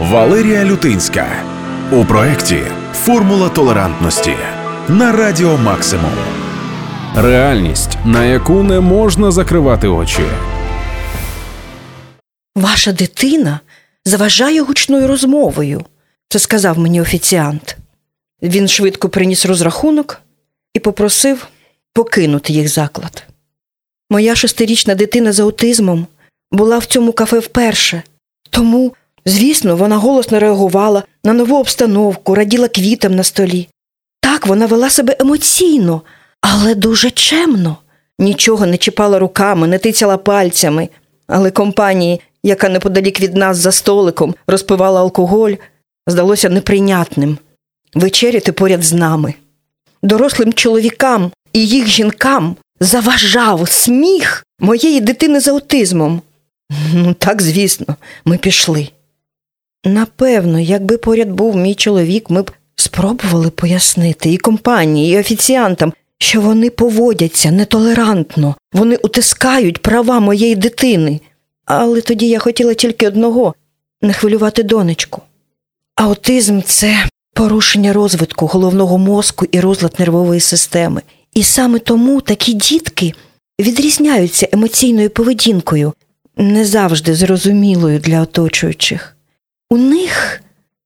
Валерія Лютинська у проєкті Формула толерантності на Радіо Максимум. Реальність, на яку не можна закривати очі. Ваша дитина заважає гучною розмовою, це сказав мені офіціант. Він швидко приніс розрахунок і попросив покинути їх заклад. Моя шестирічна дитина з аутизмом була в цьому кафе вперше, тому, звісно, вона голосно реагувала на нову обстановку, раділа квітам на столі. Так, вона вела себе емоційно, але дуже чемно. Нічого не чіпала руками, не тицяла пальцями, але компанії, яка неподалік від нас за столиком розпивала алкоголь, здалося неприйнятним вечеряти поряд з нами. Дорослим чоловікам і їх жінкам заважав сміх моєї дитини з аутизмом. Ну, так, звісно, ми пішли. Напевно, якби поряд був мій чоловік, ми б спробували пояснити і компанії, і офіціантам, що вони поводяться нетолерантно, вони утискають права моєї дитини. Але тоді я хотіла тільки одного не хвилювати донечку. Аутизм це порушення розвитку головного мозку і розлад нервової системи. І саме тому такі дітки відрізняються емоційною поведінкою, не завжди зрозумілою для оточуючих. У них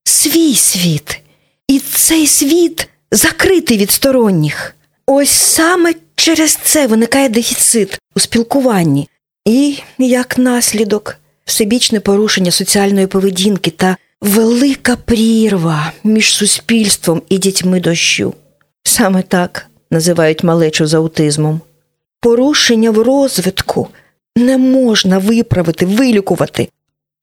свій світ, і цей світ закритий від сторонніх. Ось саме через це виникає дефіцит у спілкуванні, і, як наслідок, всебічне порушення соціальної поведінки та велика прірва між суспільством і дітьми дощу. Саме так називають малечу з аутизмом. Порушення в розвитку не можна виправити, вилікувати.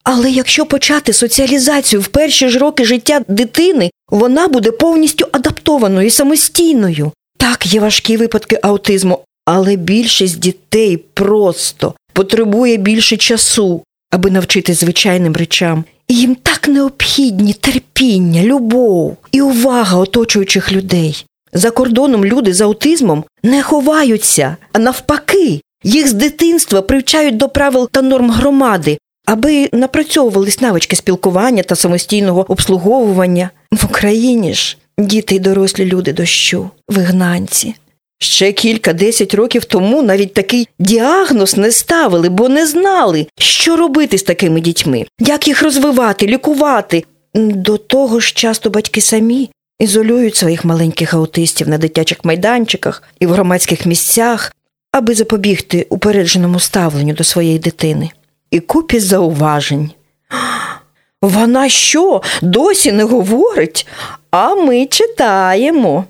Але якщо почати соціалізацію в перші ж роки життя дитини, вона буде повністю адаптованою і самостійною. Так, є важкі випадки аутизму, але більшість дітей просто потребує більше часу, аби навчити звичайним речам. І їм так необхідні терпіння, любов і увага оточуючих людей. За кордоном люди з аутизмом не ховаються, а навпаки, їх з дитинства привчають до правил та норм громади, аби напрацьовувались навички спілкування та самостійного обслуговування. В Україні ж діти й дорослі люди дощу, вигнанці. Ще кілька десять років тому навіть такий діагноз не ставили, бо не знали, що робити з такими дітьми, як їх розвивати, лікувати. До того ж, часто батьки самі ізолюють своїх маленьких аутистів на дитячих майданчиках і в громадських місцях, аби запобігти упередженому ставленню до своєї дитини. І купі зауважень. Вона що, досі не говорить, а ми читаємо.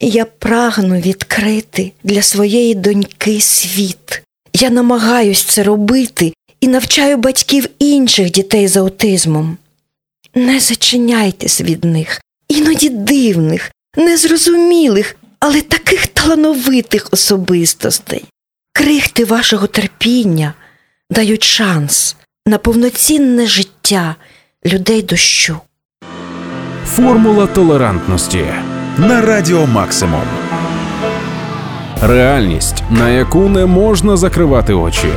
Я прагну відкрити для своєї доньки світ. Я намагаюсь це робити і навчаю батьків інших дітей з аутизмом. Не зачиняйтесь від них, іноді дивних, незрозумілих, але таких талановитих особистостей. Крихти вашого терпіння дають шанс на повноцінне життя людей дощу. Формула толерантності на Радіо Максимум. Реальність, на яку не можна закривати очі.